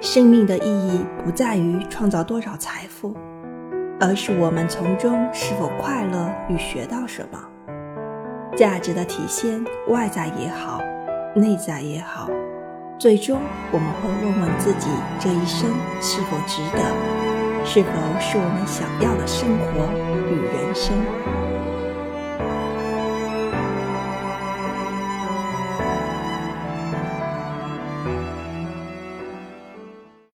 生命的意义不在于创造多少财富而是我们从中是否快乐与学到什么。价值的体现外在也好内在也好最终我们会问问自己这一生是否值得是否是我们想要的生活与人生。